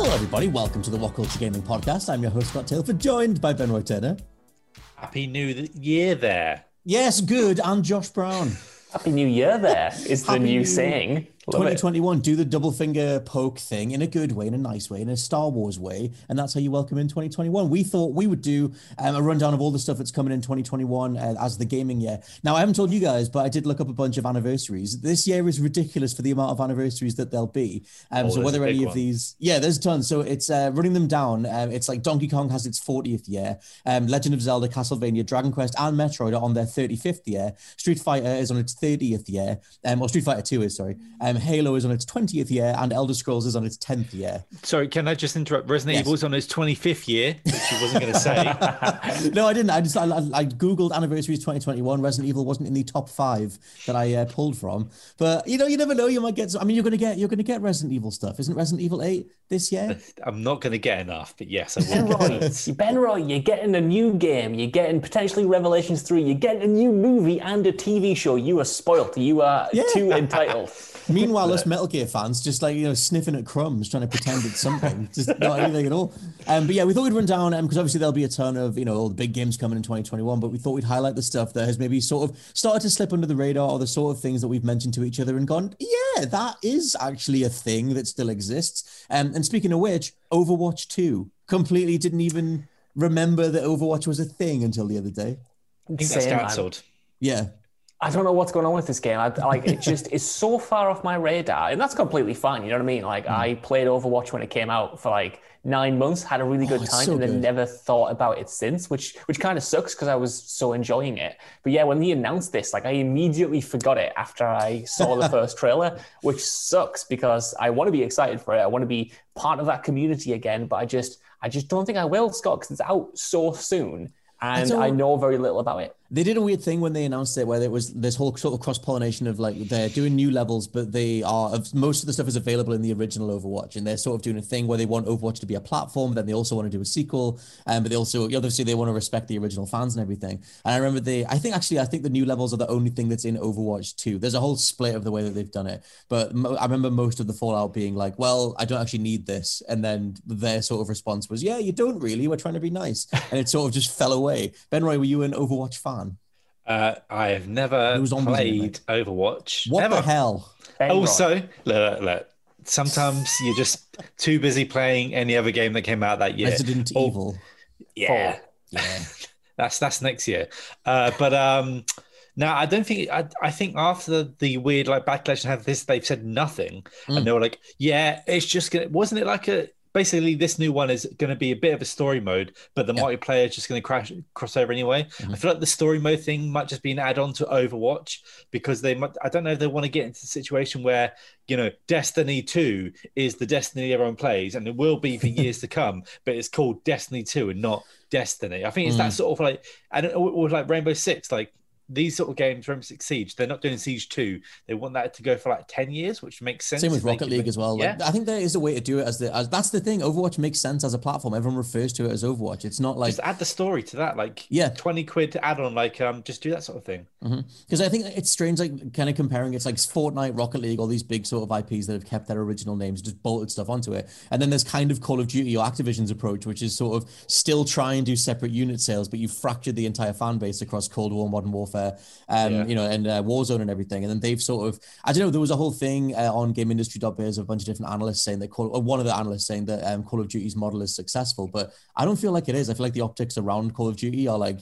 Hello, everybody. Welcome to the What Culture Gaming Podcast. I'm your host, Scott Tailford, joined by Ben Roy Turner. Happy New Year there. Yes, good. And Josh Brown. Happy New Year there is the new New- saying. Love it. 2021, do the double finger poke thing in a good way, in a nice way, in a Star Wars way, and that's how you welcome in 2021. We thought we would do um, a rundown of all the stuff that's coming in 2021 uh, as the gaming year. Now, I haven't told you guys, but I did look up a bunch of anniversaries. This year is ridiculous for the amount of anniversaries that there'll be. Um, Oh, so whether any of these, yeah, there's tons. So it's uh, running them down. Um, it's like Donkey Kong has its 40th year, um, Legend of Zelda, Castlevania, Dragon Quest, and Metroid are on their 35th year. Street Fighter is on its 30th year, um, or Street Fighter 2 is sorry. Um, Halo is on its 20th year, and Elder Scrolls is on its 10th year. Sorry, can I just interrupt? Resident Yes. Evil's on its 25th year, which you wasn't going to say. no, I didn't. I just I, I, I googled anniversaries 2021. Resident Evil wasn't in the top five that I uh, pulled from. But you know, you never know. You might get. Some, I mean, you're gonna get you're gonna get Resident Evil stuff. Isn't Resident Evil 8 this year? I'm not going to get enough, but yes, I Ben will. Roy, Ben Roy, you're getting a new game. You're getting potentially Revelations 3. You're getting a new movie and a TV show. You are spoilt. You are Yeah. too entitled. Meanwhile, us Metal Gear fans just like you know sniffing at crumbs, trying to pretend it's something, just not anything at all. Um, but yeah, we thought we'd run down because obviously there'll be a ton of you know all the big games coming in 2021. But we thought we'd highlight the stuff that has maybe sort of started to slip under the radar, or the sort of things that we've mentioned to each other and gone, yeah, that is actually a thing that still exists. Um, and speaking of which, Overwatch 2 completely didn't even remember that Overwatch was a thing until the other day. I think that's cancelled. Yeah, I don't know what's going on with this game. I, like it just is so far off my radar, and that's completely fine. You know what I mean? Like Hmm. I played Overwatch when it came out for like nine months, had a really good Oh, time, so and then good. never thought about it since, which which kind of sucks because I was so enjoying it. But yeah, when he announced this, like I immediately forgot it after I saw the first trailer, which sucks because I want to be excited for it. I want to be part of that community again, but I just I just don't think I will, Scott, because it's out so soon, and don't- I know very little about it. They did a weird thing when they announced it, where there was this whole sort of cross pollination of like they're doing new levels, but they are most of the stuff is available in the original Overwatch, and they're sort of doing a thing where they want Overwatch to be a platform, then they also want to do a sequel, um, but they also obviously they want to respect the original fans and everything. And I remember they, I think actually, I think the new levels are the only thing that's in Overwatch 2. There's a whole split of the way that they've done it, but mo- I remember most of the Fallout being like, well, I don't actually need this, and then their sort of response was, yeah, you don't really. We're trying to be nice, and it sort of just fell away. Ben Roy, were you an Overwatch fan? Uh, I have never No zombies played Overwatch. What Never. the hell? Ben Also, look, look, look, sometimes you're just too busy playing any other game that came out that year. Resident Or- Evil. Yeah, Yeah. that's that's next year. Uh, but um, no, I don't think. I, I think after the, the weird like backlash and have this, they've said nothing, Mm. and they were like, "Yeah, it's just gonna." Wasn't it like a basically this new one is going to be a bit of a story mode, but the Yeah. multiplayer is just going to crash cross over anyway. I mm-hmm. feel like the story mode thing might just be an add on to Overwatch because they might. I don't know if they want to get into the situation where you know Destiny Two is the Destiny everyone plays, and it will be for years to come, but it's called Destiny Two and not Destiny. I think it's that mm. sort of like I don't know, or like Rainbow Six, like these sort of games, Rainbow Six Siege, they're not doing Siege Two. They want that to go for like ten years, which makes sense. Same with Rocket can League as well. Yeah. Like, I think there is a way to do it as the as that's the thing. Overwatch makes sense as a platform. Everyone refers to it as Overwatch. It's not like just add the story to that, like Yeah. twenty quid to add on, like um, just do that sort of thing. because I think it's strange, like kind of comparing it's like Fortnite, Rocket League, all these big sort of IPs that have kept their original names, just bolted stuff onto it. And then there's kind of Call of Duty or Activision's approach, which is sort of still try and do separate unit sales, but you've fractured the entire fan base across Cold War, Modern Warfare, um, Yeah. you know, and uh, Warzone and everything. And then they've sort of, I don't know, there was a whole thing uh, on GameIndustry.biz of a bunch of different analysts saying that Call, one of the analysts saying that um, Call of Duty's model is successful, but I don't feel like it is. I feel like the optics around Call of Duty are like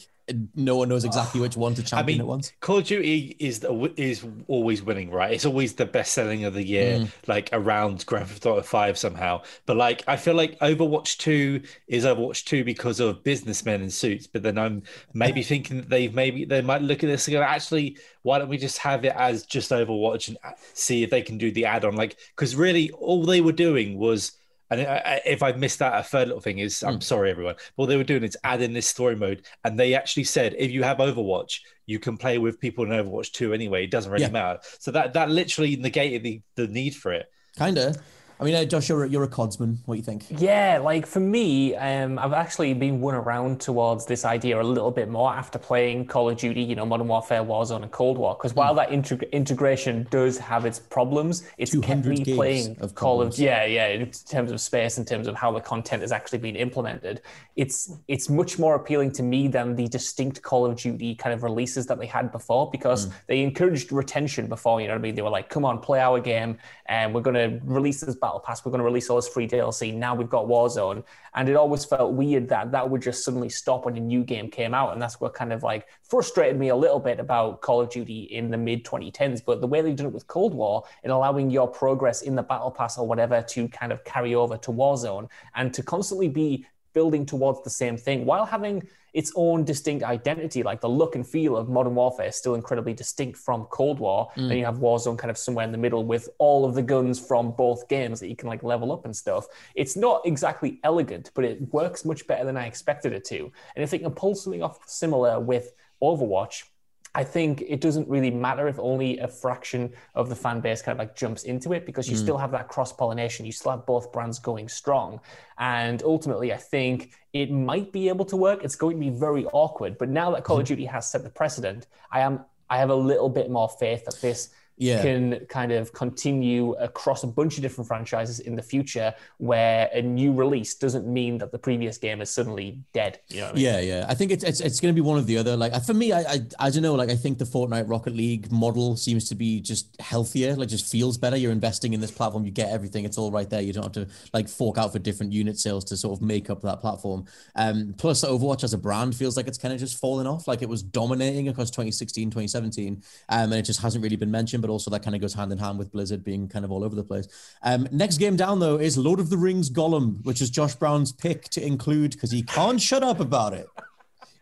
no one knows exactly which one to I champion mean, at once. Call of Duty is is always winning, right? It's always the best selling of the year, Mm. like around Grand Theft Auto Five somehow. But like, I feel like Overwatch Two is Overwatch Two because of businessmen in suits. But then I'm maybe thinking that they've maybe they might look at this and go, actually, why don't we just have it as just Overwatch and see if they can do the add-on? Like, because really, all they were doing was. And if I missed that, a third little thing is Hmm. I'm sorry, everyone. But all they were doing is add in this story mode, and they actually said if you have Overwatch, you can play with people in Overwatch 2 anyway. It doesn't really Yeah. matter. So that that literally negated the, the need for it. Kinda. I mean, uh, Josh, you're, a- you're a codsman. What do you think? Yeah, like for me, um, I've actually been won around towards this idea a little bit more after playing Call of Duty, you know, Modern Warfare, Warzone, and Cold War. Because while that integ- integration does have its problems, it's kept me playing of Call of yeah, yeah. In terms of space, in terms of how the content is actually being implemented, it's it's much more appealing to me than the distinct Call of Duty kind of releases that they had before because they encouraged retention before. You know what I mean? They were like, "Come on, play our game, and we're going to release this battle pass. We're going to release all this free DLC. Now we've got Warzone." And it always felt weird that that would just suddenly stop when a new game came out, and that's what kind of like frustrated me a little bit about Call of Duty in the mid 2010s. But the way they've done it with Cold War and allowing your progress in the battle pass or whatever to kind of carry over to Warzone and to constantly be building towards the same thing while having its own distinct identity. Like the look and feel of Modern Warfare is still incredibly distinct from Cold War. Mm. Then you have Warzone kind of somewhere in the middle with all of the guns from both games that you can like level up and stuff. It's not exactly elegant, but it works much better than I expected it to. And if they can pull something off similar with Overwatch, I think it doesn't really matter if only a fraction of the fan base kind of like jumps into it because you mm. still have that cross pollination. You still have both brands going strong. And ultimately, I think it might be able to work. It's going to be very awkward. But now that Call of mm-hmm. Duty has set the precedent, I am I have a little bit more faith that this Yeah. can kind of continue across a bunch of different franchises in the future where a new release doesn't mean that the previous game is suddenly dead. You know I mean? Yeah, yeah. I think it's it's, it's going to be one of the other. Like for me, I, I I don't know. Like I think the Fortnite Rocket League model seems to be just healthier. Like just feels better. You're investing in this platform. You get everything. It's all right there. You don't have to like fork out for different unit sales to sort of make up that platform. Um, plus Overwatch as a brand feels like it's kind of just fallen off. Like it was dominating across 2016, 2017, um, and it just hasn't really been mentioned. But also that kind of goes hand in hand with Blizzard being kind of all over the place. Um, next game down though is Lord of the Rings Gollum, which is Josh Brown's pick to include because he can't shut up about it.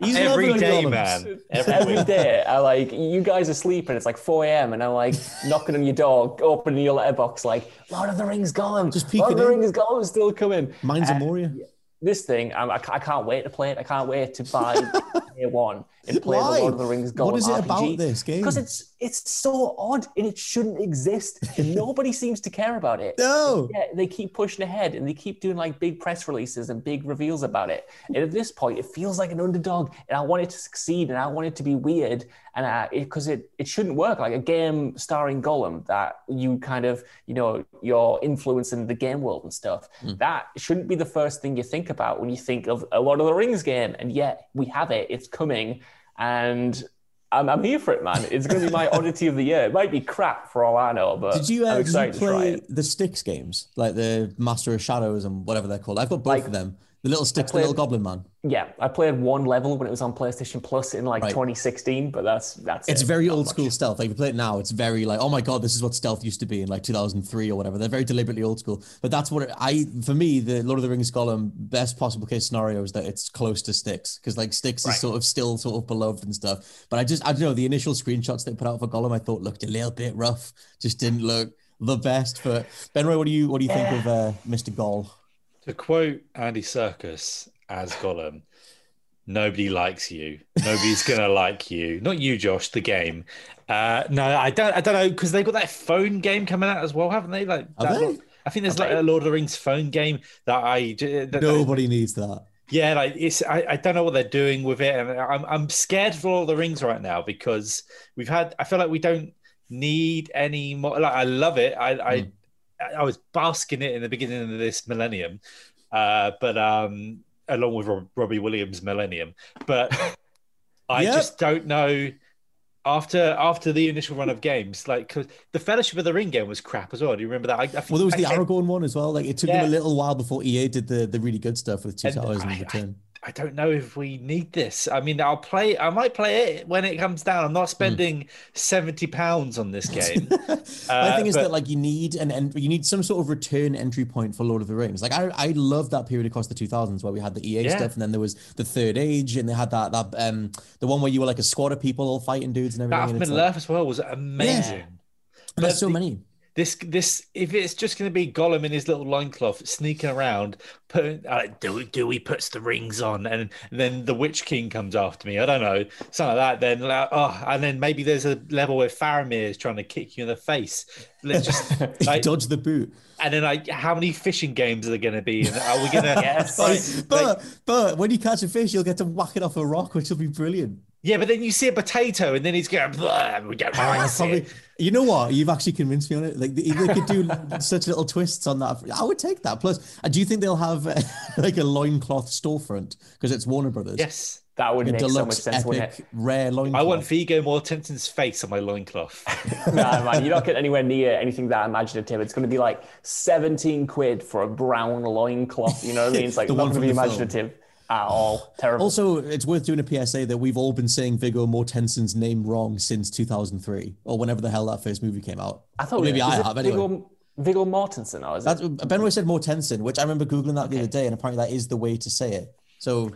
He's Every loving day, Gollums. man. Every Every day, I like you guys are sleeping. It's like 4 a.m. and I'm like knocking on your door, opening your letterbox, like Lord of the Rings Gollum. Just Lord of the in. Rings Gollum is still coming. Mine's Uh, a Moria. This thing, I'm, I, I can't wait to play it. I can't wait to buy year one and play Why? the Lord of the Rings Gollum What is it RPG. about this game? Because it's it's so odd and it shouldn't exist. And nobody seems to care about it. No. Yeah, they keep pushing ahead and they keep doing like big press releases and big reveals about it. And at this point, it feels like an underdog, and I want it to succeed, and I want it to be weird, and uh, because it, it shouldn't work like a game starring Gollum that you kind of you know you're influencing the game world and stuff. Hmm. That shouldn't be the first thing you think about when you think of a Lord of the Rings game, and yet we have it. It's coming, and. I'm, I'm here for it, man. It's going to be my oddity of the year. It might be crap for all I know, but Did you, uh, I'm did you excited to try play it. the Styx games, like the Master of Shadows and whatever they're called? I've got both Like- of them. The little Styx, the little Goblin Man. Yeah, I played one level when it was on PlayStation Plus in like Right. 2016, but that's that's It's it. very old much. school stealth. Like if you play it now, it's very like, oh my god, this is what stealth used to be in like 2003 or whatever. They're very deliberately old school. But that's what it, I, for me, the Lord of the Rings Gollum best possible case scenario is that it's close to Styx because like Styx Right. is sort of still sort of beloved and stuff. But I just, I don't know, the initial screenshots they put out for Gollum, I thought looked a little bit rough. Just didn't look the best. But Ben Roy, what do you, what do you think of uh, Mr. Goll? To quote Andy Serkis as Gollum, nobody likes you. Nobody's gonna like you. Not you, Josh. The game. Uh, no, I don't. I don't know because they've got that phone game coming out as well, haven't they? Like, that- they? I think there's like a Lord of the Rings phone game that I. That, Nobody needs that. yeah, like it's. I, I don't know what they're doing with it, and I'm I'm scared for all the Rings right now because we've had. I feel like we don't need any more. Like I love it. I I, I was basking it in the beginning of this millennium, uh, but um, along with Rob, Robbie Williams' millennium, but I Yep. just don't know. After after the initial run of games, like cause the Fellowship of the Ring game was crap as well. Do you remember that? I, I think, Well, there was the I, Aragorn one as well. Like it took Yeah. them a little while before EA did the, the really good stuff with Two And Towers and I- Return. I don't know if we need this. I mean, I'll play. I might play it when it comes down. I'm Hmm. not spending seventy pounds on this game. My Uh, thing is but- that like you need an and you need some sort of return entry point for Lord of the Rings. Like I I love that period across the 2000s where we had the EA Yeah. stuff and then there was the Third Age and they had that that um the one where you were like a squad of people all fighting dudes and everything. That and Middle like- Earth as well was amazing. and there's so the- many. This this if it's just going to be Gollum in his little loincloth sneaking around, putting uh, do do we puts the rings on, and, then the Witch King comes after me. I don't know something like that. Then like, oh, and then maybe there's a level where Faramir is trying to kick you in the face. Let's just like, Dodge the boot. and then like how many fishing games are there going to be? And are we going to? Yes. But, but but when you catch a fish, you'll get to whack it off a rock, which will be brilliant. Yeah, but then you see a potato, and then he's going. We don't Ah, probably- you know what? You've actually convinced me on it. Like they, they could do such little twists on that. I would take that. Plus, uh, do you think they'll have uh, like a loincloth storefront because it's Warner Brothers? Yes, That would A make so much sense, wouldn't epic, it? rare loincloth. I want Viggo Mortensen's face on my loincloth. nah, man, you're not getting anywhere near anything that imaginative. It's going to be like 17 quid for a brown loincloth. You know what I mean? It's like The not one going to be the film. Imaginative at all. Terrible. Also, it's worth doing a PSA that we've all been saying Viggo Mortensen's name wrong since 2003 or whenever the hell that first movie came out. I thought Or maybe I have anyway. Viggo, Viggo Mortensen, or is it? Ben Roy said Mortensen, which I remember googling that the other day, and apparently that is the way to say it. So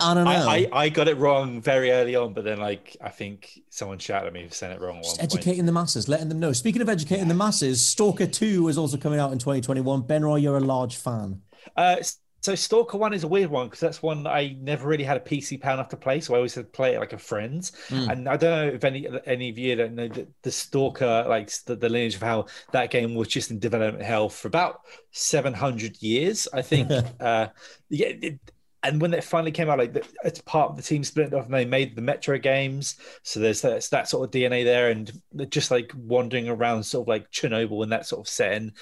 I don't know. I, I, I got it wrong very early on, but then like I think someone shouted at me for saying it wrong. At one point. educating the masses, letting them know. Speaking of educating the masses, Stalker 2 is also coming out in 2021. Ben Roy, you're a large fan. Uh, so Stalker One is a weird one because that's one I never really had a PC power enough to play, so I always had to play it like a friend's. And I don't know if any any of you don't know the, the Stalker, like the, the lineage of how that game was just in development hell for about seven hundred years, I think. uh, yeah. It, and when it finally came out, like the, it's part of the team split off, and they made the Metro games. So there's that, that sort of DNA there, and just like wandering around, sort of like Chernobyl in that sort of setting,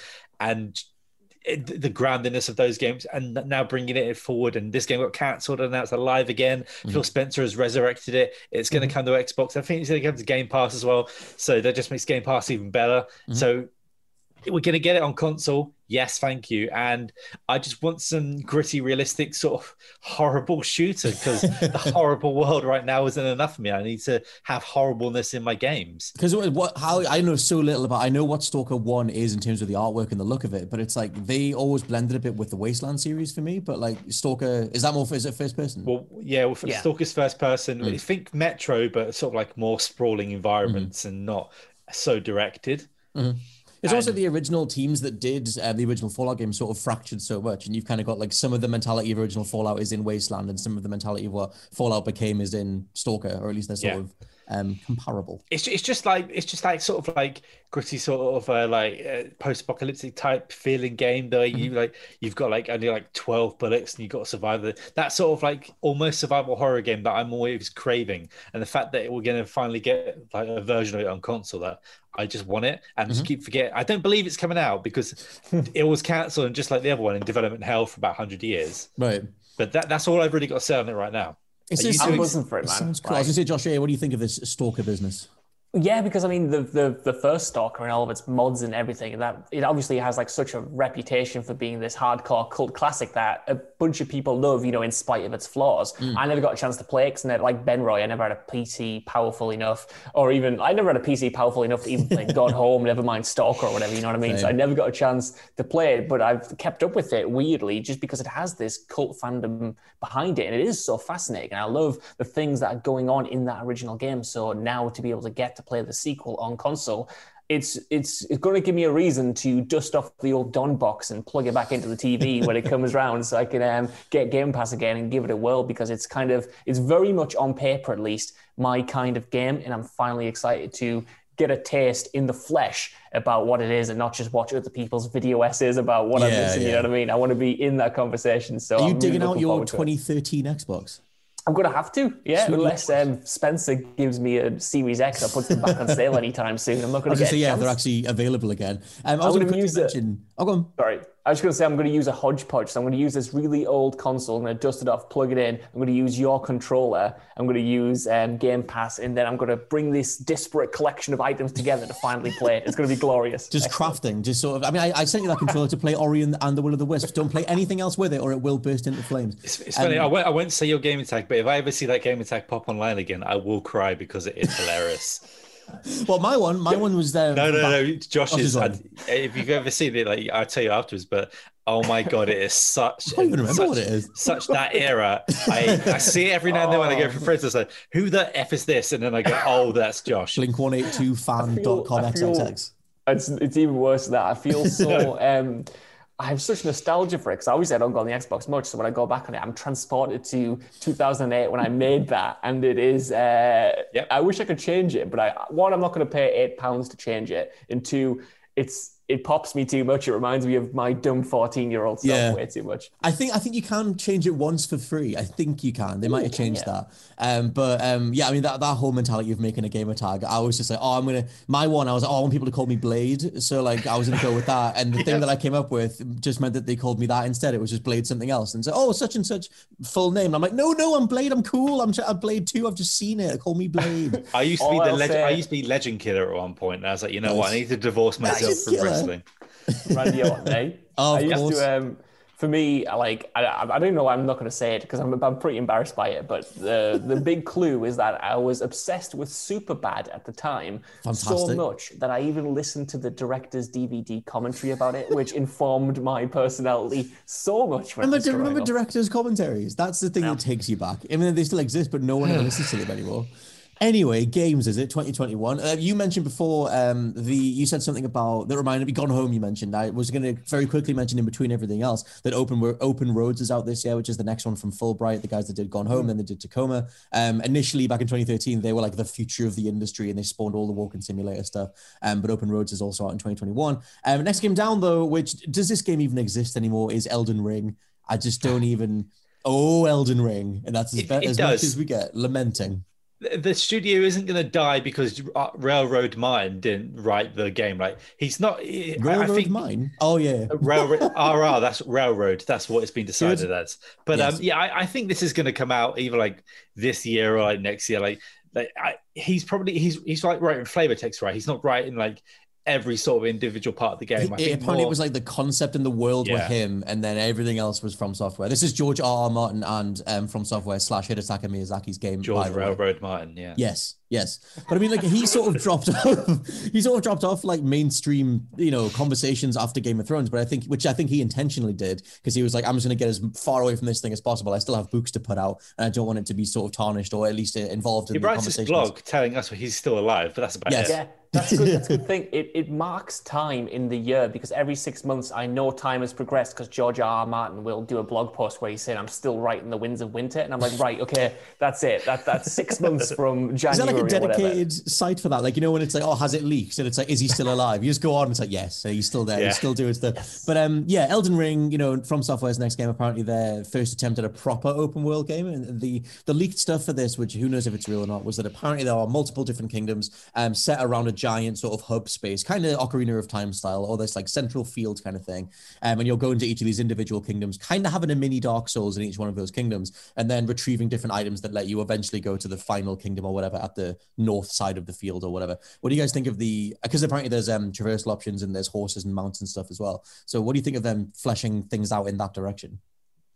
and it, the groundedness of those games and now bringing it forward and this game got cancelled and now it's alive again. Mm-hmm. Phil spencer has resurrected it. It's going to mm-hmm. come to xbox. I think it's going to come to game pass as well. So that just makes game pass even better. Mm-hmm. So we're going to get it on console yes thank you and i just want some gritty realistic sort of horrible shooter because the horrible world right now isn't enough for me i need to have horribleness in my games Because what how I know so little about I know what Stalker 1 is in terms of the artwork and the look of it, but it's like they always blended a bit with the Wasteland series for me. But like Stalker, is that more is it first person? Well, yeah, well, for Yeah. Stalker's first person, Mm. Think Metro, but sort of like more sprawling environments Mm-hmm. and not so directed. It's also the original teams that did uh, the original Fallout game sort of fractured so much, and you've kind of got like some of the mentality of original Fallout is in Wasteland, and some of the mentality of what Fallout became is in Stalker, or at least they're sort Yeah. of um, comparable. It's it's just like it's just like sort of like gritty sort of uh, like uh, post-apocalyptic type feeling game though you Mm-hmm. like you've got like only like 12 bullets and you've got to survive the that sort of like almost survival horror game that I'm always craving and the fact that we're going to finally get like a version of it on console that I just want it and Mm-hmm. just keep forgetting I don't believe it's coming out because it was cancelled and just like the other one in development hell for about 100 years Right. but that that's all I've really got to say on it right now It's just, doing- buzzing for it, man. sounds cool. I was gonna say, Josh, what do you think of this Stalker business? Yeah, because I mean the, the the first Stalker and all of its mods and everything that it obviously has like such a reputation for being this hardcore cult classic that a bunch of people love, you know, in spite of its flaws. Hmm. I never got a chance to play it because like Ben Roy, I never had a PC powerful enough, or even I never had a PC powerful enough to even play Gone Home, never mind Stalker or whatever. You know what I mean? So I never got a chance to play it, but I've kept up with it weirdly just because it has this cult fandom behind it, and it is so fascinating. And I love the things that are going on in that original game. So now to be able to get to play the sequel on console, it's it's it's going to give me a reason to dust off the old Don box and plug it back into the TV when it comes around, so I can um, get Game Pass again and give it a whirl because it's kind of it's very much on paper at least my kind of game, and I'm finally excited to get a taste in the flesh about what it is and not just watch other people's video essays about what I'm Yeah, missing. You know what I mean? I want to be in that conversation. So Are you I'm really digging out your forward to it. 2013 Xbox? I'm gonna have to, yeah. Sweet. Unless um, Spencer gives me a Series X or puts them back on sale anytime soon, I'm not I gonna was get. say yeah, they're actually available again. Um, I was would've gonna quickly used it. mention. Oh, go on. Sorry, I was going to say I'm going to use a hodgepodge. So I'm going to use this really old console. I'm going to dust it off, plug it in. I'm going to use your controller. I'm going to use um, Game Pass, and then I'm going to bring this disparate collection of items together to finally play it. It's going to be glorious. Just crafting, just sort of. I mean, I, I sent you that controller to play Ori and, and the Will of the Wisps. Don't play anything else with it, or it will burst into flames. It's, it's funny. I won't, I won't say your gamertag, but if I ever see that gamertag pop online again, I will cry because it is hilarious. Well, my one, my one was there. No, no, no. Josh's. Oh, is. this I, one. if you've ever seen it, like I'll tell you afterwards. But oh my god, it is such. I don't even remember such, what it is. Such that era. I, I see it every now and then when I go for friends. I say, "Who the f is this?" And then I go, "Oh, that's Josh." Blink one eight two fan.com I feel- xxx. It's, it's even worse than that. I feel so. um, I have such nostalgia for it because I always I don't go on the Xbox much. So when I go back on it, I'm transported to 2008 when I made that, and it is. Uh, Yep. I wish I could change it, but I one I'm not going to pay eight pounds to change it, and two, it's it pops me too much. It reminds me of my dumb 14 year old self Yeah. way too much. I think I think you can change it once for free. I think you can. They might have changed yeah. that. Um, but um, yeah, I mean that, that whole mentality of making a gamer tag. I was just like, oh, I'm gonna my one. I was like, oh, I want people to call me Blade. So like, I was gonna go with that. And the thing that I came up with just meant that they called me that instead. It was just Blade something else. And so, oh, such and such full name. And I'm like, no, no, I'm Blade. I'm cool. I'm, I'm Blade too. I've just seen it. Call me Blade. I used to be the I'll legend. I used to be legend killer at one point. point, and I was like, you know what? I need to divorce myself from killer. Wrestling. Randy Orton, eh? Of I used course. to. Um, for me, I like I, I I don't know. I'm not going to say it because I'm, I'm pretty embarrassed by it. But the the big clue is that I was obsessed with Superbad at the time, so much that I even listened to the director's DVD commentary about it, which informed my personality so much. When I Remember, was remember up. directors' commentaries? That's the thing that takes you back. I mean, they still exist, but no one ever listens to them anymore. Anyway, games is it 2021? Uh, you mentioned before um, the you said something about that reminded me. Gone Home. You mentioned. I was going to very quickly mention in between everything else that Open Open Roads is out this year, which is the next one from Fullbright, the guys that did Gone Home, then they did Tacoma. Um, initially, back in 2013, they were like the future of the industry, and they spawned all the walking simulator stuff. Um, but Open Roads is also out in 2021. Um, next game down though, which does this game even exist anymore? Is Elden Ring. I just don't even. Oh, Elden Ring, and that's as, It- it as much as we get. Lamenting. The- studio isn't going to die because uh, Railroad Mine didn't write the game. Like he's not. I- I Railroad think Mine. Oh yeah. Railroad RR. That's railroad. That's what it's been decided as. But Yes. um, yeah, I, I think this is going to come out either like this year or like next year. Like, like I, he's probably he's he's like writing flavor text, right? He's not writing like every sort of individual part of the game. I It- apparently, more- it was like the concept and the world were him, and then everything else was from software. This is George R. R. Martin and um, from software slash Hidetaka Miyazaki's game. by George way. Railroad Martin. Yeah. Yes, yes. But I mean, like he sort of dropped off. He sort of dropped off like mainstream, you know, conversations after Game of Thrones. But I think, which I think he intentionally did, because he was like, I'm just going to get as far away from this thing as possible. I still have books to put out, and I don't want it to be sort of tarnished or at least uh, involved in He the writes this blog telling us he's still alive, but that's about Yes. it. Yeah, that's good. That's a good thing. It, it marks time in the year because every six months I know time has progressed because George R. R. Martin will do a blog post where he's saying I'm still writing the Winds of Winter, and I'm like, right, okay, that's it. That that's six months from January. Is that like a dedicated site for that? Like, you know, when it's like, oh, has it leaked? And it's like, is he still alive? You just go on and it's like, yes, so he's still there. Yeah. He's still doing stuff. But um, yeah, Elden Ring, you know, from Software's next game, apparently their first attempt at a proper open world game. And the the leaked stuff for this, which who knows if it's real or not, was that apparently there are multiple different kingdoms um, set around a giant sort of hub space, kind of Ocarina of Time style, or this like central field kind of thing. Um, and you'll go into each of these individual kingdoms, kind of having a mini Dark Souls in each one of those kingdoms, and then retrieving different items that let you eventually go to the final kingdom or whatever at the north side of the field or whatever. What do you guys think of the? Because apparently there's um traversal options and there's horses and mounts and stuff as well. So what do you think of them fleshing things out in that direction?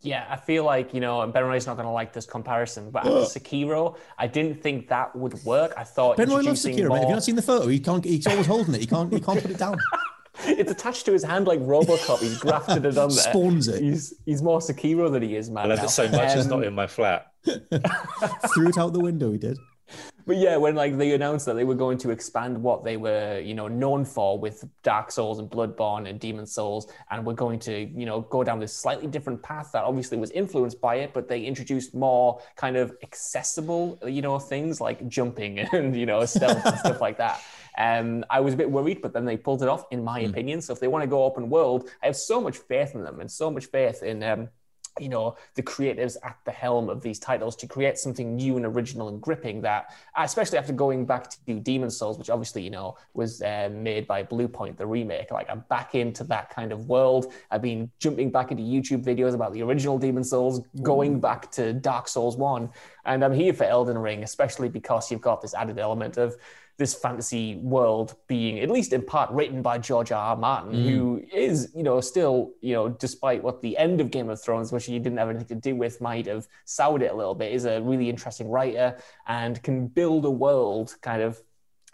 Yeah, I feel like, you know, Ben Roy's not going to like this comparison, but after Sekiro, I didn't think that would work. I thought Ben Roy loves introducing Sekiro, mate. Have you not seen the photo? He can't. He's always holding it. He can't. He can't put it down. It's attached to his hand like Robocop. He's grafted it on there. Spawns it. He's he's more Sekiro than he is, man. I love now. it so much. it's Um, not in my flat. Threw it out the window. He did. But yeah, when like they announced that they were going to expand what they were, you know, known for with Dark Souls and Bloodborne and Demon Souls, and we're going to, you know, go down this slightly different path that obviously was influenced by it, but they introduced more kind of accessible, you know, things like jumping and you know stealth and stuff like that. Um, I was a bit worried, but then they pulled it off, in my mm. opinion. So if they want to go open world, I have so much faith in them and so much faith in um, you know the creatives at the helm of these titles to create something new and original and gripping that especially after going back to demon souls which obviously you know was uh, made by bluepoint the remake. Like i'm back into that kind of world. I've been jumping back into youtube videos about the original demon souls going back to dark souls 1 and i'm here for elden ring especially because you've got this added element of this fantasy world being at least in part written by George R. R. Martin, mm. who is, you know, still, you know, despite what the end of Game of Thrones, which he didn't have anything to do with, might have soured it a little bit, is a really interesting writer and can build a world kind of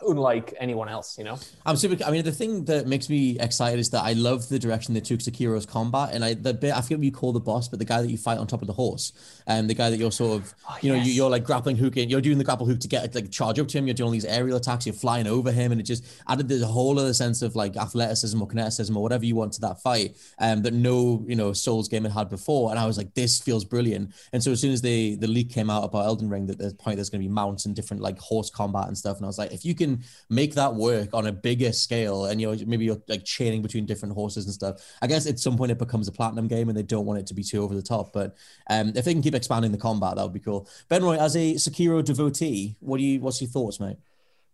unlike anyone else, you know. I'm super. I mean, the thing that makes me excited is that I love the direction they took Sekiro's combat, and I the bit I forget what you call the boss, but the guy that you fight on top of the horse, and the guy that you're sort of, oh, you know, yes. you, are like grappling hooking, you're doing the grapple hook to get like charge up to him. You're doing all these aerial attacks. You're flying over him, and it just added this whole other sense of like athleticism or kineticism or whatever you want to that fight, um, that no, you know, Souls game had had before. And I was like, this feels brilliant. And so as soon as the the leak came out about Elden Ring, that there's point there's going to be mounts and different like horse combat and stuff, and I was like, if you can make that work on a bigger scale and you know maybe you're like chaining between different horses and stuff i guess at some point it becomes a platinum game and they don't want it to be too over the top but um, if they can keep expanding the combat that would be cool benroy as a sekiro devotee what do you what's your thoughts mate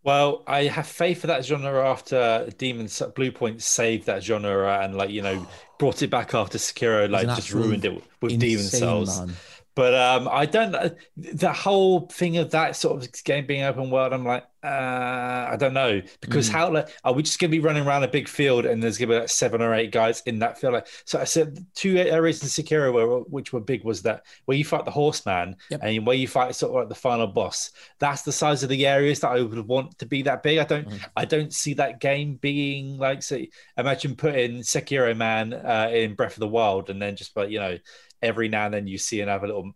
well, I have faith for that genre after Demon Bluepoint saved that genre and like you know brought it back after Sekiro like just ruined it with Demon Souls. Man. But um, I don't know the whole thing of that sort of game being open world. I'm like, uh, I don't know because mm. how like, are we just going to be running around a big field and there's going to be like seven or eight guys in that field? Like, so I said two areas in Sekiro were, which were big was that where you fight the horseman yep. and where you fight sort of like the final boss. That's the size of the areas that I would want to be that big. I don't, mm. I don't see that game being like. So imagine putting Sekiro man uh, in Breath of the Wild and then just like you know every now and then you see another little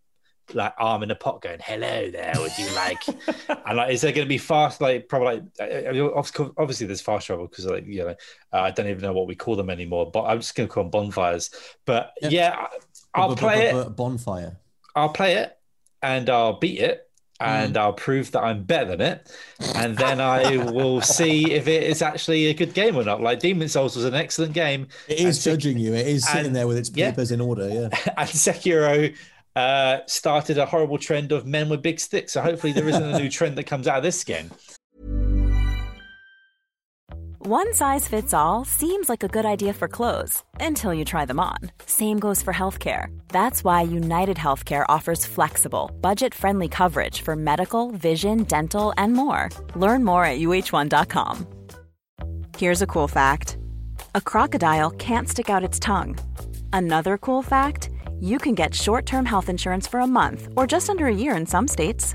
like arm in a pot going, "Hello there, would you like?" and like, is there going to be fast? Like, probably like, obviously there's fast travel because like you know uh, I don't even know what we call them anymore, but I'm just going to call them bonfires. But yeah, yeah I'll play it. Bonfire. I'll play it and I'll beat it and mm. I'll prove that I'm better than it, and then I will see if it is actually a good game or not. Like Demon Souls was an excellent game. It is judging you. It is sitting and, there with its papers yeah. in order. Yeah. And Sekiro uh, started a horrible trend of men with big sticks. So hopefully there isn't a new trend that comes out of this game. One size fits all seems like a good idea for clothes until you try them on. Same goes for healthcare. That's why United Healthcare offers flexible, budget-friendly coverage for medical, vision, dental, and more. Learn more at uh1.com. Here's a cool fact: a crocodile can't stick out its tongue. Another cool fact you can get short term health insurance for a month or just under a year in some states.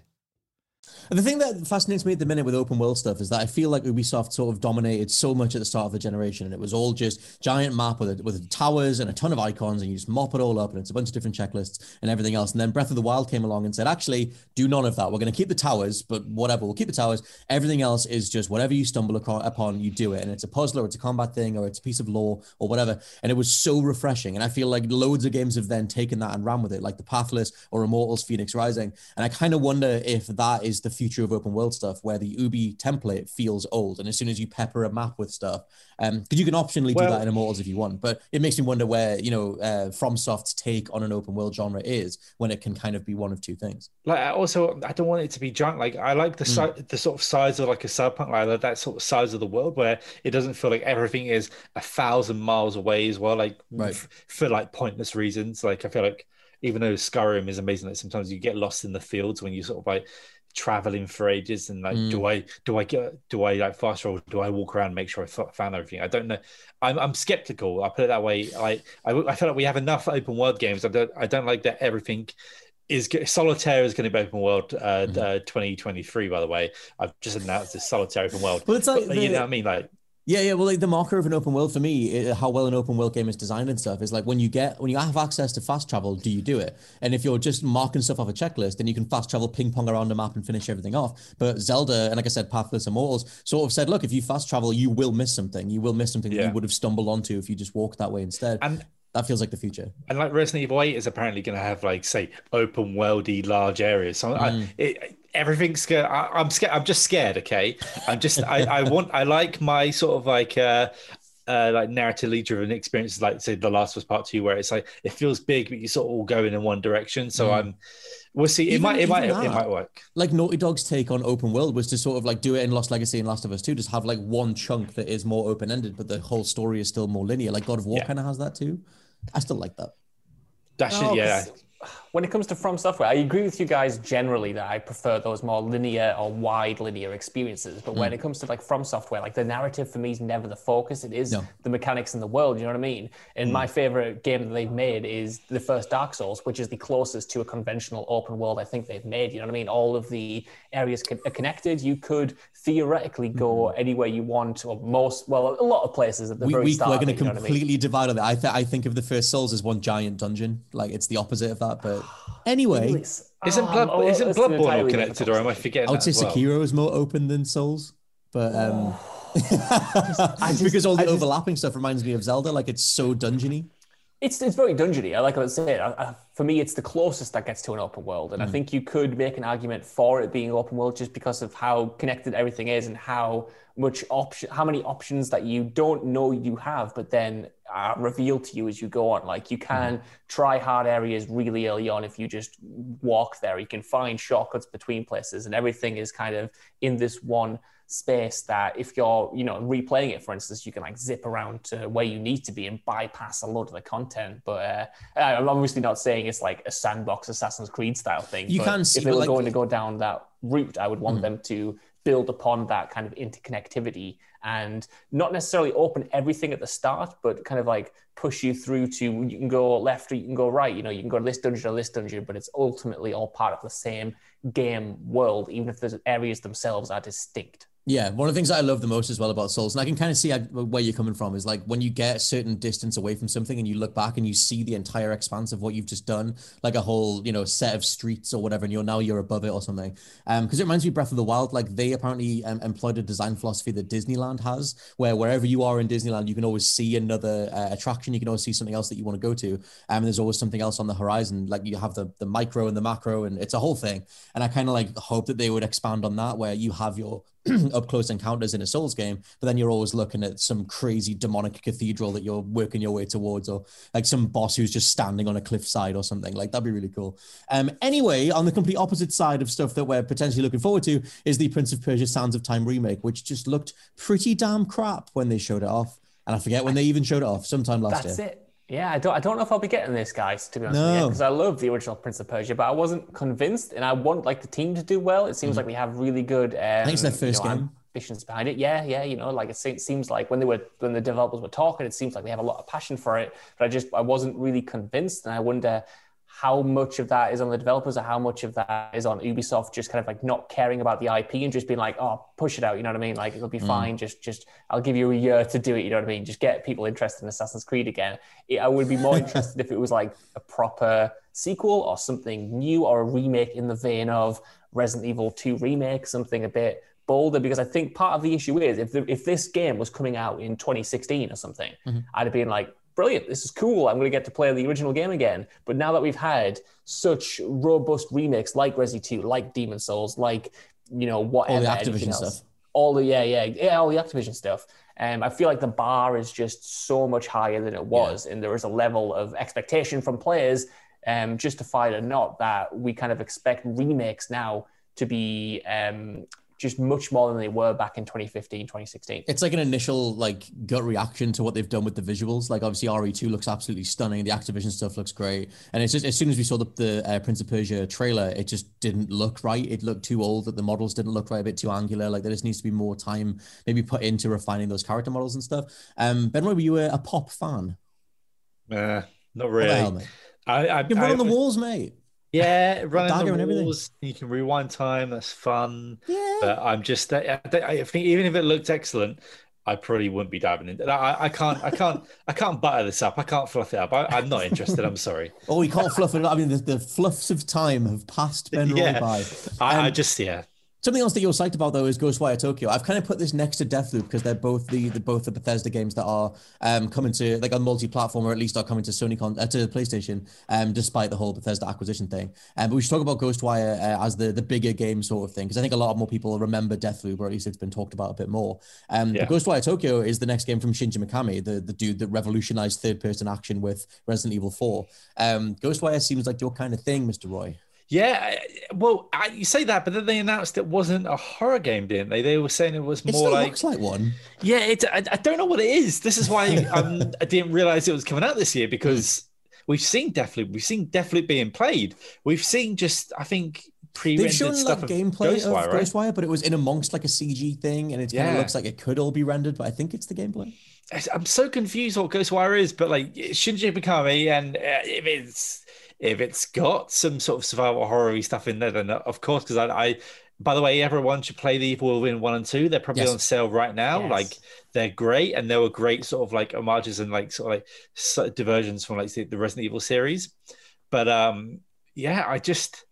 The thing that fascinates me at the minute with open world stuff is that I feel like Ubisoft sort of dominated so much at the start of the generation, and it was all just giant map with with towers and a ton of icons, and you just mop it all up, and it's a bunch of different checklists and everything else. And then Breath of the Wild came along and said, actually, do none of that. We're going to keep the towers, but whatever, we'll keep the towers. Everything else is just whatever you stumble upon, you do it, and it's a puzzle or it's a combat thing or it's a piece of lore or whatever. And it was so refreshing, and I feel like loads of games have then taken that and ran with it, like the Pathless or Immortals, Phoenix Rising, and I kind of wonder if that is the future of open world stuff where the Ubi template feels old. And as soon as you pepper a map with stuff, because um, you can optionally well, do that in Immortals if you want, but it makes me wonder where, you know, uh, FromSoft's take on an open world genre is when it can kind of be one of two things. Like, also, I don't want it to be junk. Like, I like the, mm. si- the sort of size of like a cyberpunk, like that sort of size of the world where it doesn't feel like everything is a thousand miles away as well, like right. f- for like pointless reasons. Like, I feel like even though Skyrim is amazing, like sometimes you get lost in the fields when you sort of like traveling for ages and like mm. do i do i get do i like fast roll do i walk around and make sure i found everything? I don't know. I'm, I'm skeptical. I put it that way. Like I, I feel like we have enough open world games. I don't i don't like that everything is solitaire is going to be open world uh, mm. uh 2023 by the way. I've just announced this solitaire open world. Well it's like but, the, you know what i mean? Like yeah, yeah. Well, like the marker of an open world for me, it, how well an open world game is designed and stuff is like when you get when you have access to fast travel, do you do it? And if you're just marking stuff off a checklist, then you can fast travel, ping pong around the map, and finish everything off. But Zelda and like I said, Pathless Immortals sort of said, look, if you fast travel, you will miss something. You will miss something yeah. that you would have stumbled onto if you just walked that way instead. And that feels like the future. And like Resident Evil 8 is apparently going to have like say open worldy large areas. So mm. I, it, everything's scared. I, am scared. I'm just scared. Okay. I'm just. I, I want. I like my sort of like. uh uh, like narratively driven experiences, like say The Last of Us Part Two, where it's like it feels big, but you sort of all going in one direction. So mm. I'm, we'll see. It even, might, it might, that, it might work. Like Naughty Dog's take on open world was to sort of like do it in Lost Legacy and Last of Us Two, just have like one chunk that is more open ended, but the whole story is still more linear. Like God of War yeah. kind of has that too. I still like that. That should, oh, yeah when it comes to From Software, I agree with you guys generally that I prefer those more linear or wide linear experiences. But mm. when it comes to like From Software, like the narrative for me is never the focus. It is no. the mechanics in the world. You know what I mean? And mm. my favorite game that they've made is the first Dark Souls, which is the closest to a conventional open world I think they've made. You know what I mean? All of the areas are connected. You could theoretically go mm. anywhere you want, or most, well, a lot of places at the we, very we, start. We're going to completely I mean? divide on that. I, th- I think of the first Souls as one giant dungeon. Like it's the opposite of that, but. Anyway, isn't Blood oh, isn't Bloodborne all connected, or am I forgetting? I would say well? Sekiro is more open than Souls, but um, just, because all the just, overlapping stuff reminds me of Zelda. Like it's so dungeony. It's it's very dungeony. I like I said. for me, it's the closest that gets to an open world, and mm. I think you could make an argument for it being open world just because of how connected everything is and how much option, how many options that you don't know you have, but then are revealed to you as you go on. Like you can mm. try hard areas really early on if you just walk there. You can find shortcuts between places, and everything is kind of in this one space that if you're you know replaying it for instance you can like zip around to where you need to be and bypass a lot of the content but uh, i'm obviously not saying it's like a sandbox assassin's creed style thing you can see, if they were like, going to go down that route i would want mm. them to build upon that kind of interconnectivity and not necessarily open everything at the start, but kind of like push you through to you can go left or you can go right. You know, you can go to this dungeon or this dungeon, but it's ultimately all part of the same game world, even if the areas themselves are distinct. Yeah, one of the things I love the most as well about Souls, and I can kind of see where you're coming from, is like when you get a certain distance away from something and you look back and you see the entire expanse of what you've just done, like a whole you know set of streets or whatever, and you're now you're above it or something. Um, because it reminds me of Breath of the Wild. Like they apparently um, employed a design philosophy that Disneyland has, where wherever you are in Disneyland, you can always see another uh, attraction, you can always see something else that you want to go to, um, and there's always something else on the horizon. Like you have the the micro and the macro, and it's a whole thing. And I kind of like hope that they would expand on that, where you have your up close encounters in a Souls game, but then you're always looking at some crazy demonic cathedral that you're working your way towards, or like some boss who's just standing on a cliffside or something. Like that'd be really cool. Um, anyway, on the complete opposite side of stuff that we're potentially looking forward to is the Prince of Persia Sands of Time remake, which just looked pretty damn crap when they showed it off. And I forget when they even showed it off, sometime last That's year. It. Yeah, I don't, I don't know if I'll be getting this, guys, to be honest no. because I love the original Prince of Persia, but I wasn't convinced, and I want like the team to do well. It seems mm. like we have really good. Um, I think it's their first you know, game ambitions behind it. Yeah, yeah, you know, like it seems like when they were when the developers were talking, it seems like they have a lot of passion for it. But I just I wasn't really convinced, and I wonder how much of that is on the developers or how much of that is on Ubisoft just kind of like not caring about the IP and just being like, oh, push it out, you know what I mean? Like it'll be mm. fine. Just just I'll give you a year to do it, you know what I mean? Just get people interested in Assassin's Creed again. It, I would be more interested if it was like a proper sequel or something new or a remake in the vein of Resident Evil 2 remake, something a bit bolder because I think part of the issue is if the, if this game was coming out in 2016 or something, mm-hmm. I'd have been like, brilliant, this is cool. I'm going to get to play the original game again. But now that we've had such robust remakes like Resi 2, like Demon Souls, like, you know, whatever. All the Activision else, stuff. All the, yeah, yeah, yeah, all the Activision stuff. Um, I feel like the bar is just so much higher than it was. Yeah. And there is a level of expectation from players, um, justified or not, that we kind of expect remakes now to be um, just much more than they were back in 2015, 2016. It's like an initial like gut reaction to what they've done with the visuals. Like obviously RE2 looks absolutely stunning. The Activision stuff looks great. And it's just as soon as we saw the, the uh, Prince of Persia trailer, it just didn't look right. It looked too old. That the models didn't look right, a bit too angular. Like there just needs to be more time maybe put into refining those character models and stuff. Um, Ben Roy, were you a, a pop fan? Uh, not really. Hell, I, I, you run on the walls, mate. Yeah, running the walls. You can rewind time. That's fun. Yeah. But I'm just. I, I think even if it looked excellent, I probably wouldn't be diving into. I, I can't. I can't. I can't butter this up. I can't fluff it up. I, am not interested. I'm sorry. Oh, you can't fluff it up. I mean, the, the fluffs of time have passed Ben yeah. Roy by. Um, I, I um, just yeah. Something else that you're psyched about though is Ghostwire Tokyo. I've kind of put this next to Deathloop because they're both the, the both the Bethesda games that are um, coming to like on multi-platform or at least are coming to Sony con- uh, to PlayStation, um, despite the whole Bethesda acquisition thing. Um, but we should talk about Ghostwire uh, as the the bigger game sort of thing because I think a lot more people remember Deathloop or at least it's been talked about a bit more. Um, yeah. Ghostwire Tokyo is the next game from Shinji Mikami, the the dude that revolutionized third-person action with Resident Evil 4. Um, Ghostwire seems like your kind of thing, Mr. Roy. Yeah, well, I, you say that, but then they announced it wasn't a horror game, didn't they? They were saying it was more it like looks like one. Yeah, it, I, I, don't know what it is. This is why um, I didn't realize it was coming out this year because we've seen Deathloop, we've seen Deathloop being played, we've seen just I think pre-rendered They've shown stuff like gameplay of Ghostwire, right? Ghostwire, but it was in amongst like a CG thing, and it yeah. kind of looks like it could all be rendered, but I think it's the gameplay. I'm so confused what Ghostwire is, but like Shinji Mikami, and uh, if it's if it's got some sort of survival horror stuff in there, then of course, because I, I, by the way, everyone should play the Evil Within one and two. They're probably yes. on sale right now. Yes. Like they're great, and they were great sort of like homages and like sort of like sort of diversions from like the Resident Evil series. But um, yeah, I just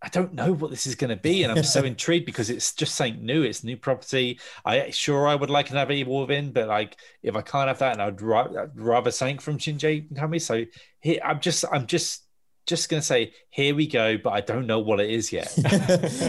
I don't know what this is going to be, and I'm so intrigued because it's just something new. It's new property. I sure I would like another Evil Within, but like if I can't have that, and I'd rather, I'd rather something from Shinji Mikami. So here, I'm just I'm just just gonna say here we go but i don't know what it is yet.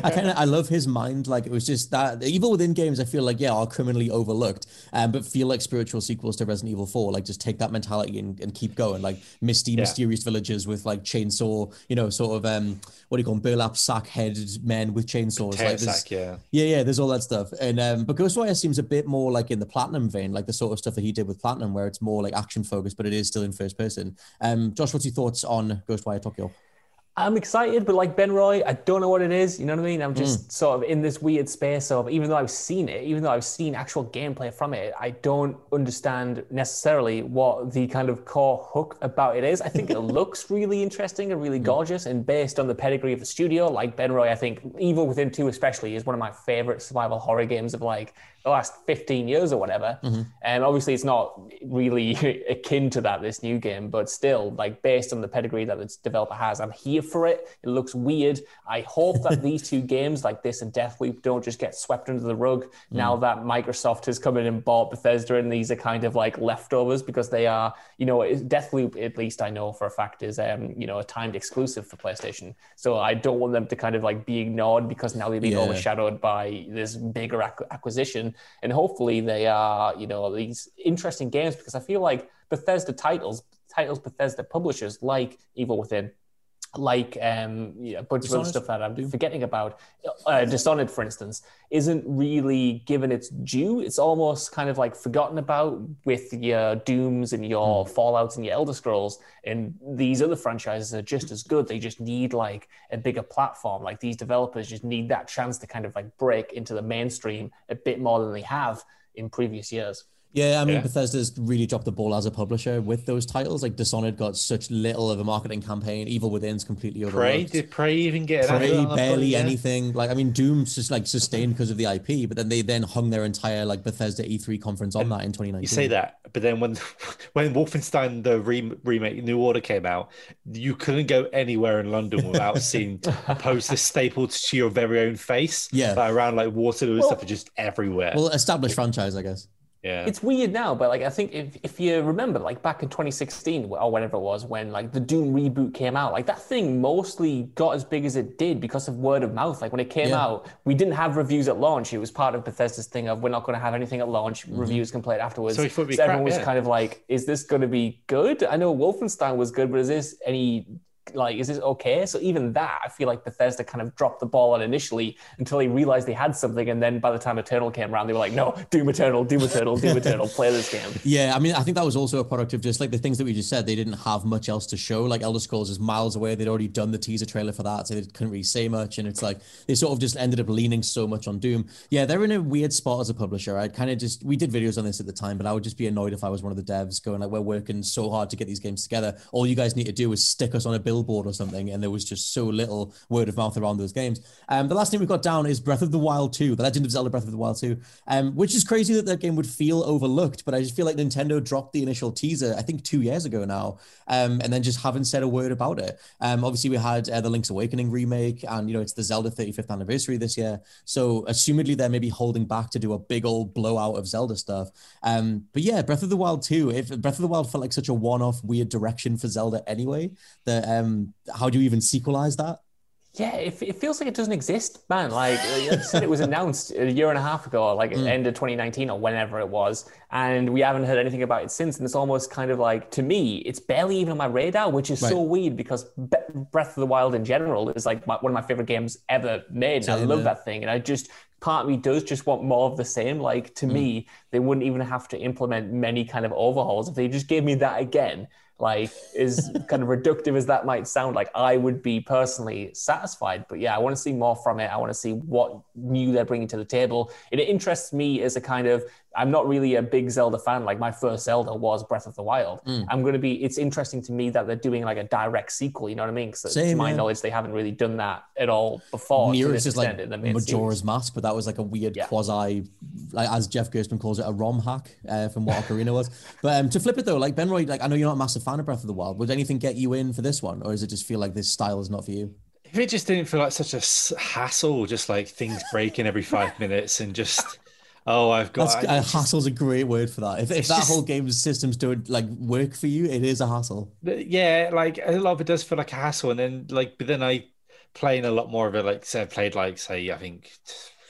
I kind of i love his mind like it was just that evil within games i feel like yeah are criminally overlooked um, but feel like spiritual sequels to resident evil 4 like just take that mentality and, and keep going like misty yeah. mysterious villagers with like chainsaw you know sort of um what do you call them burlap sack headed men with chainsaws like sack, yeah. Yeah yeah there's all that stuff and um but ghostwire seems a bit more like in the platinum vein like the sort of stuff that he did with platinum where it's more like action focused but it is still in first person. Um josh what's your thoughts on ghostwire Tokyo. I'm excited, but like Ben Roy, I don't know what it is. You know what I mean? I'm just mm. sort of in this weird space of even though I've seen it, even though I've seen actual gameplay from it, I don't understand necessarily what the kind of core hook about it is. I think it looks really interesting and really hmm. gorgeous, and based on the pedigree of the studio, like Ben Roy, I think Evil Within 2 especially is one of my favorite survival horror games of like the last 15 years or whatever. Mm-hmm. And obviously, it's not really akin to that, this new game, but still, like, based on the pedigree that the developer has, I'm here for it. It looks weird. I hope that these two games, like this and Deathloop, don't just get swept under the rug mm. now that Microsoft has come in and bought Bethesda, and these are kind of like leftovers because they are, you know, Deathloop, at least I know for a fact, is, um, you know, a timed exclusive for PlayStation. So I don't want them to kind of like be ignored because now they've been yeah. overshadowed by this bigger acquisition and hopefully they are you know these interesting games because I feel like Bethesda titles titles Bethesda publishers like Evil Within like um, yeah, a bunch Dishonored? of other stuff that I'm forgetting about. Uh, Dishonored, for instance, isn't really given its due. It's almost kind of like forgotten about with your Dooms and your mm. Fallouts and your Elder Scrolls. And these other franchises are just as good. They just need like a bigger platform. Like these developers just need that chance to kind of like break into the mainstream a bit more than they have in previous years. Yeah, I mean Yeah. Bethesda's really dropped the ball as a publisher with those titles. Like Dishonored got such little of a marketing campaign. Evil Within's completely Prey overlooked. did Prey even get Prey advert on the barely? Yeah. anything. Like I mean, Doom's just like sustained because of the IP, but then they then hung their entire like Bethesda E3 conference on that in 2019. You say that, but then when when Wolfenstein the re- remake New Order came out, you couldn't go anywhere in London without seeing posters stapled to your very own face. Yeah. like around like Waterloo and Well- stuff are just everywhere. Well, established franchise, I guess. Yeah, It's weird now, but like I think if, if you remember, like back in 2016 or whenever it was, when like the Doom reboot came out, like that thing mostly got as big as it did because of word of mouth. Like when it came Yeah. out, we didn't have reviews at launch. It was part of Bethesda's thing of we're not going to have anything at launch. Reviews can play it afterwards. So So everyone crap, was yeah. kind of like, is this going to be good? I know Wolfenstein was good, but is this any like is this okay? So even that, I feel like Bethesda kind of dropped the ball on initially until they realized they had something, and then by the time Eternal came around, they were like, no, Doom Eternal, Doom Eternal, Doom Eternal, play this game. Yeah, I mean, I think that was also a product of just like the things that we just said. They didn't have much else to show. Like Elder Scrolls is miles away. They'd already done the teaser trailer for that, so they couldn't really say much. And it's like they sort of just ended up leaning so much on Doom. Yeah, they're in a weird spot as a publisher. I'd kind of just we did videos on this at the time, but I would just be annoyed if I was one of the devs going like, "We're working so hard to get these games together. All you guys need to do is stick us on a billboard or something." And there was just so little word of mouth around those games. Um, the last thing we've got down is Breath of the Wild 2, The Legend of Zelda Breath of the Wild 2, um, which is crazy that that game would feel overlooked, but I just feel like Nintendo dropped the initial teaser, I think two years ago now, um, and then just haven't said a word about it. Um, obviously, we had uh, the Link's Awakening remake, and you know, it's the Zelda 35th anniversary this year. So, assumedly, they're maybe holding back to do a big old blowout of Zelda stuff. Um, but yeah, Breath of the Wild 2, if Breath of the Wild felt like such a one off weird direction for Zelda anyway, that um, how do you even sequelize that? Yeah, it, it feels like it doesn't exist, man. Like I said, it was announced a year and a half ago, like Mm. end of 2019 or whenever it was, and we haven't heard anything about it since. And it's almost kind of like, to me, it's barely even on my radar, which is so weird because Be- Breath of the Wild in general is like my, one of my favorite games ever made. And I love yeah. that thing, and I just part of me does just want more of the same. Like Mm. to me, they wouldn't even have to implement many kind of overhauls if they just gave me that again like as kind of reductive as that might sound like i would be personally satisfied. But yeah i want to see more from it. I want to see what new they're bringing to the table. It interests me as a kind of i'm not really a big zelda fan like my first zelda was breath of the wild Mm. i'm going to be it's interesting to me that they're doing like a direct sequel you know what i mean because to my yeah. knowledge they haven't really done that at all before to Near is just like in the main Majora's series. Mask, but that was like a weird Yeah. quasi, like as Jeff Gerstmann calls it, a ROM hack uh, from what Ocarina was. But um, to flip it though, like Ben Roy, like I know you're not a massive fan of Breath of the Wild. Would anything get you in for this one, or does it just feel like this style is not for you? if it just didn't feel like such a hassle, just like things breaking every five minutes and just oh, I've got That's I- uh, hassle's a great word for that. If, if that just- whole game's systems don't like work for you, it is a hassle. yeah, like a lot of it does feel like a hassle, and then like, but then I playing a lot more of it. Like, say, I played like say, I think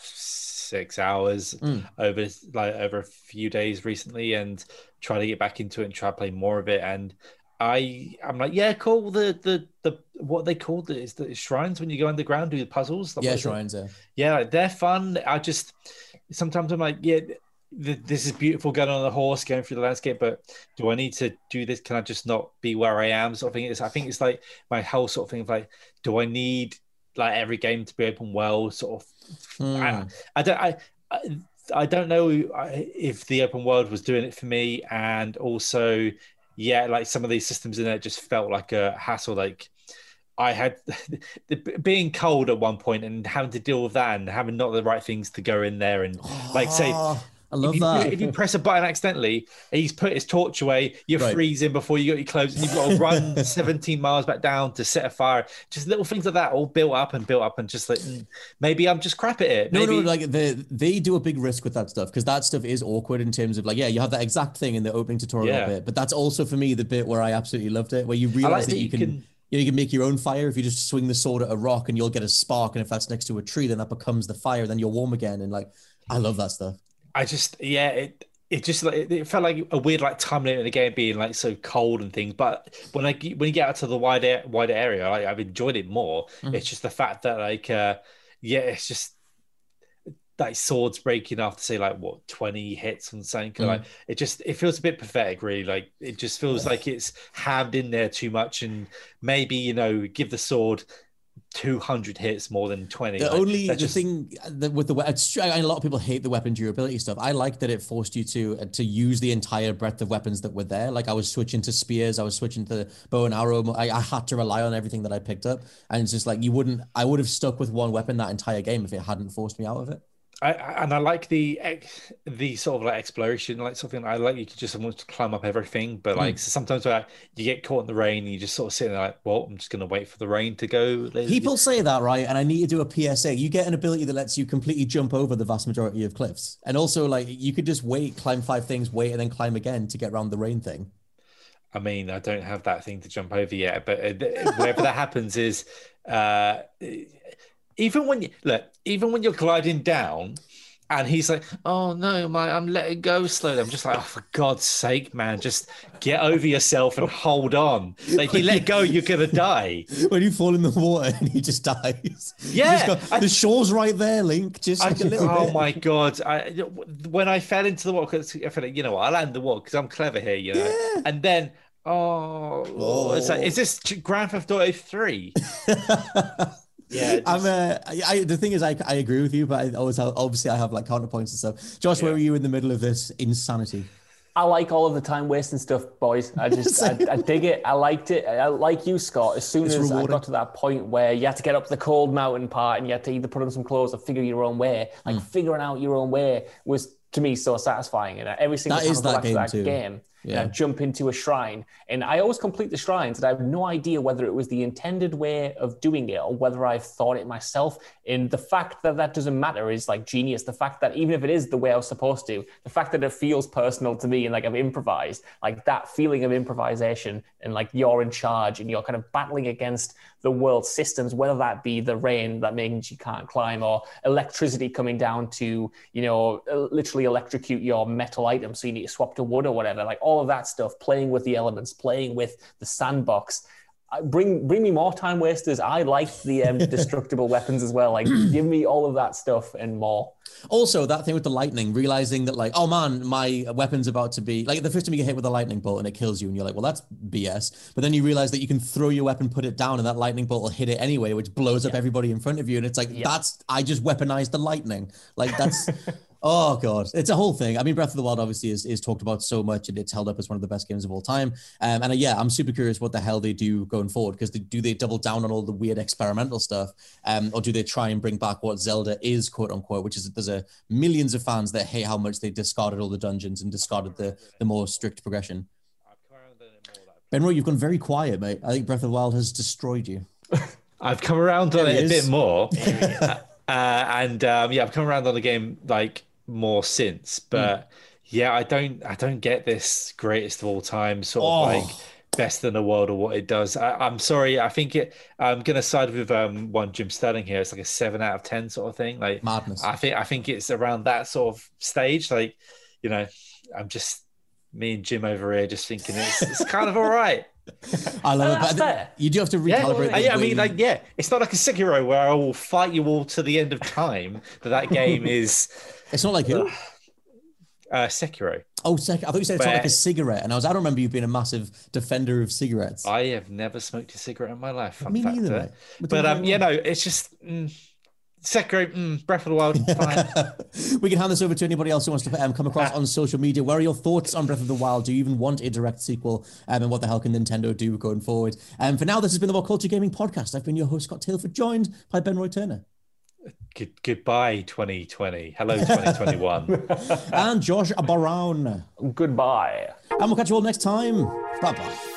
six hours Mm. over like over a few days recently, and try to get back into it and try to play more of it. And I, I'm like, yeah, cool. The the the what they called it is the shrines when you go underground do the puzzles. Yeah, what is it? shrines. Yeah. Yeah, like, they're fun. I just sometimes I'm like, yeah, th- this is beautiful going on a horse, going through the landscape, but do I need to do this? Can I just not be where I am? Sort of thing. It's, I think it's like my whole sort of thing of like, do I need like every game to be open world? Sort of. I, Hmm. I don't. I, I I don't know if the open world was doing it for me, and also, yeah, like some of these systems in it just felt like a hassle. Like I had the, being cold at one point and having to deal with that and having not the right things to go in there and like say Oh, I love if you, that. if you press a button accidentally, he's put his torch away, you're Right. freezing before you got your clothes, and you've got to run 17 miles back down to set a fire. Just little things like that, all built up and built up, and just like mm, maybe I'm just crap at it. No, Maybe, no, like they they do a big risk with that stuff because that stuff is awkward in terms of like, yeah, you have that exact thing in the opening tutorial Yeah. bit, but that's also for me the bit where I absolutely loved it, where you realize that, you can, you, know, you can make your own fire if you just swing the sword at a rock and you'll get a spark, and if that's next to a tree, then that becomes the fire, then you're warm again, and like, I love that stuff. I just yeah, it it just like it, felt like a weird like time limit in the game being like so cold and things. But when I when you get out to the wider wider area, like, I've enjoyed it more. Mm. It's just the fact that like uh yeah, it's just like swords breaking after say like what 20 hits on something Mm. like it just it feels a bit pathetic really like it just feels like it's hammed in there too much and maybe you know give the sword 200 hits more than 20. The Like, only the just- thing that with the we- it's true, a lot of people hate the weapon durability stuff. I like that it forced you to uh, to use the entire breadth of weapons that were there. Like I was switching to spears, I was switching to bow and arrow. I, I had to rely on everything that I picked up, and it's just like you wouldn't. I would have stuck with one weapon that entire game if it hadn't forced me out of it. I, and I like the the sort of like exploration, like something I like. You could just almost climb up everything, but like so sometimes where you get caught in the rain, and you just sort of sit there like, well, I'm just gonna wait for the rain to go. People say that, right? And I need to do a PSA. You get an ability that lets you completely jump over the vast majority of cliffs. And also, like, you could just wait, climb five things, wait, and then climb again to get around the rain thing. I mean, I don't have that thing to jump over yet, but uh, whenever that happens is uh, even when you look, even when you're gliding down, and he's like, "Oh no, my, I'm letting go slowly." I'm just like, "Oh, for God's sake, man, just get over yourself and hold on. Like, you let go, you're gonna die." When you fall in the water and he just dies. Yeah, just go, I- the shore's right there, Link. Just I like a just, little oh bit. my god! I, when I fell into the water, I felt like, you know, what, I'll land the water because I'm clever here, you know. yeah. And then, oh, it's like, oh. is this Grand Theft Auto Three? yeah, I'm just- uh, I, I, the thing is, I, I agree with you, but I always have, obviously I have like counterpoints and stuff. Josh, where were you in the middle of this insanity? I like all of the time wasting stuff, boys. I just, I, I dig it. I liked it. I like you, Scott. As soon It's as I got to that point where you had to get up the cold mountain part and you had to either put on some clothes or figure your own way, like Mm. figuring out your own way was to me so satisfying. And every single That time is I go that back to that too. game, and I Yeah. jump into a shrine, and I always complete the shrines, and I have no idea whether it was the intended way of doing it or whether I've thought it myself. And the fact that that doesn't matter is like genius. The fact that even if it is the way I was supposed to, the fact that it feels personal to me and like I've improvised, like that feeling of improvisation and like you're in charge and you're kind of battling against the world systems, whether that be the rain that means you can't climb or electricity coming down to, you know, literally electrocute your metal items. So you need to swap to wood or whatever, like all of that stuff, playing with the elements, playing with the sandbox. I- Bring bring me more time wasters. I like the um, destructible weapons as well. Like give me all of that stuff and more. Also, that thing with the lightning, realizing that like, oh man, my weapon's about to be like the first time you get hit with a lightning bolt and it kills you, and you're like, well, that's BS. But then you realize that you can throw your weapon, put it down, and that lightning bolt will hit it anyway, which blows up everybody in front of you. And it's like that's I just weaponized the lightning. Like that's. Oh god, it's a whole thing. I mean, Breath of the Wild obviously is, is talked about so much, and it's held up as one of the best games of all time. Um, and uh, yeah, I'm super curious what the hell they do going forward because do they double down on all the weird experimental stuff, um, or do they try and bring back what Zelda is, quote unquote? Which is there's a millions of fans that hate how much they discarded all the dungeons and discarded the the more strict progression. Ben Roy, you've gone very quiet, mate. I think Breath of the Wild has destroyed you. I've come around on There it a bit more, uh, and um, yeah, I've come around on the game like more since. Hmm. But yeah, I don't, I don't get this greatest of all time sort Oh. of like best in the world or what it does. I, I'm sorry, I think it. I'm gonna side with um one Jim Sterling here. It's like a seven out of ten sort of thing. Like Madness. I think, I think it's around that sort of stage. Like, you know, I'm just me and Jim over here just thinking it's, it's kind of all right. I love Uh, it, that's but fair. you do have to recalibrate. Uh, the yeah, I mean, you- like, yeah, it's not like a Sekiro where I will fight you all to the end of time. That that game is it's not like who. uh, Sekiro. Oh, sec- I thought you said it's not like a cigarette, and I was. I don't remember you being a massive defender of cigarettes. I have never smoked a cigarette in my life. Fun Me fact neither, mate. But um, you know, it's just mm, Sekiro, mm, Breath of the Wild. Fine. we can hand this over to anybody else who wants to um, come across on social media. Where are your thoughts on Breath of the Wild? Do you even want a direct sequel? Um, and what the hell can Nintendo do going forward? Um, for now, this has been the WhatCulture Gaming Podcast. I've been your host, Scott Tailford, joined by Ben Roy Turner Good, goodbye, 2020. Hello, 2021. and Josh Brown. Goodbye. And we'll catch you all next time. Bye bye.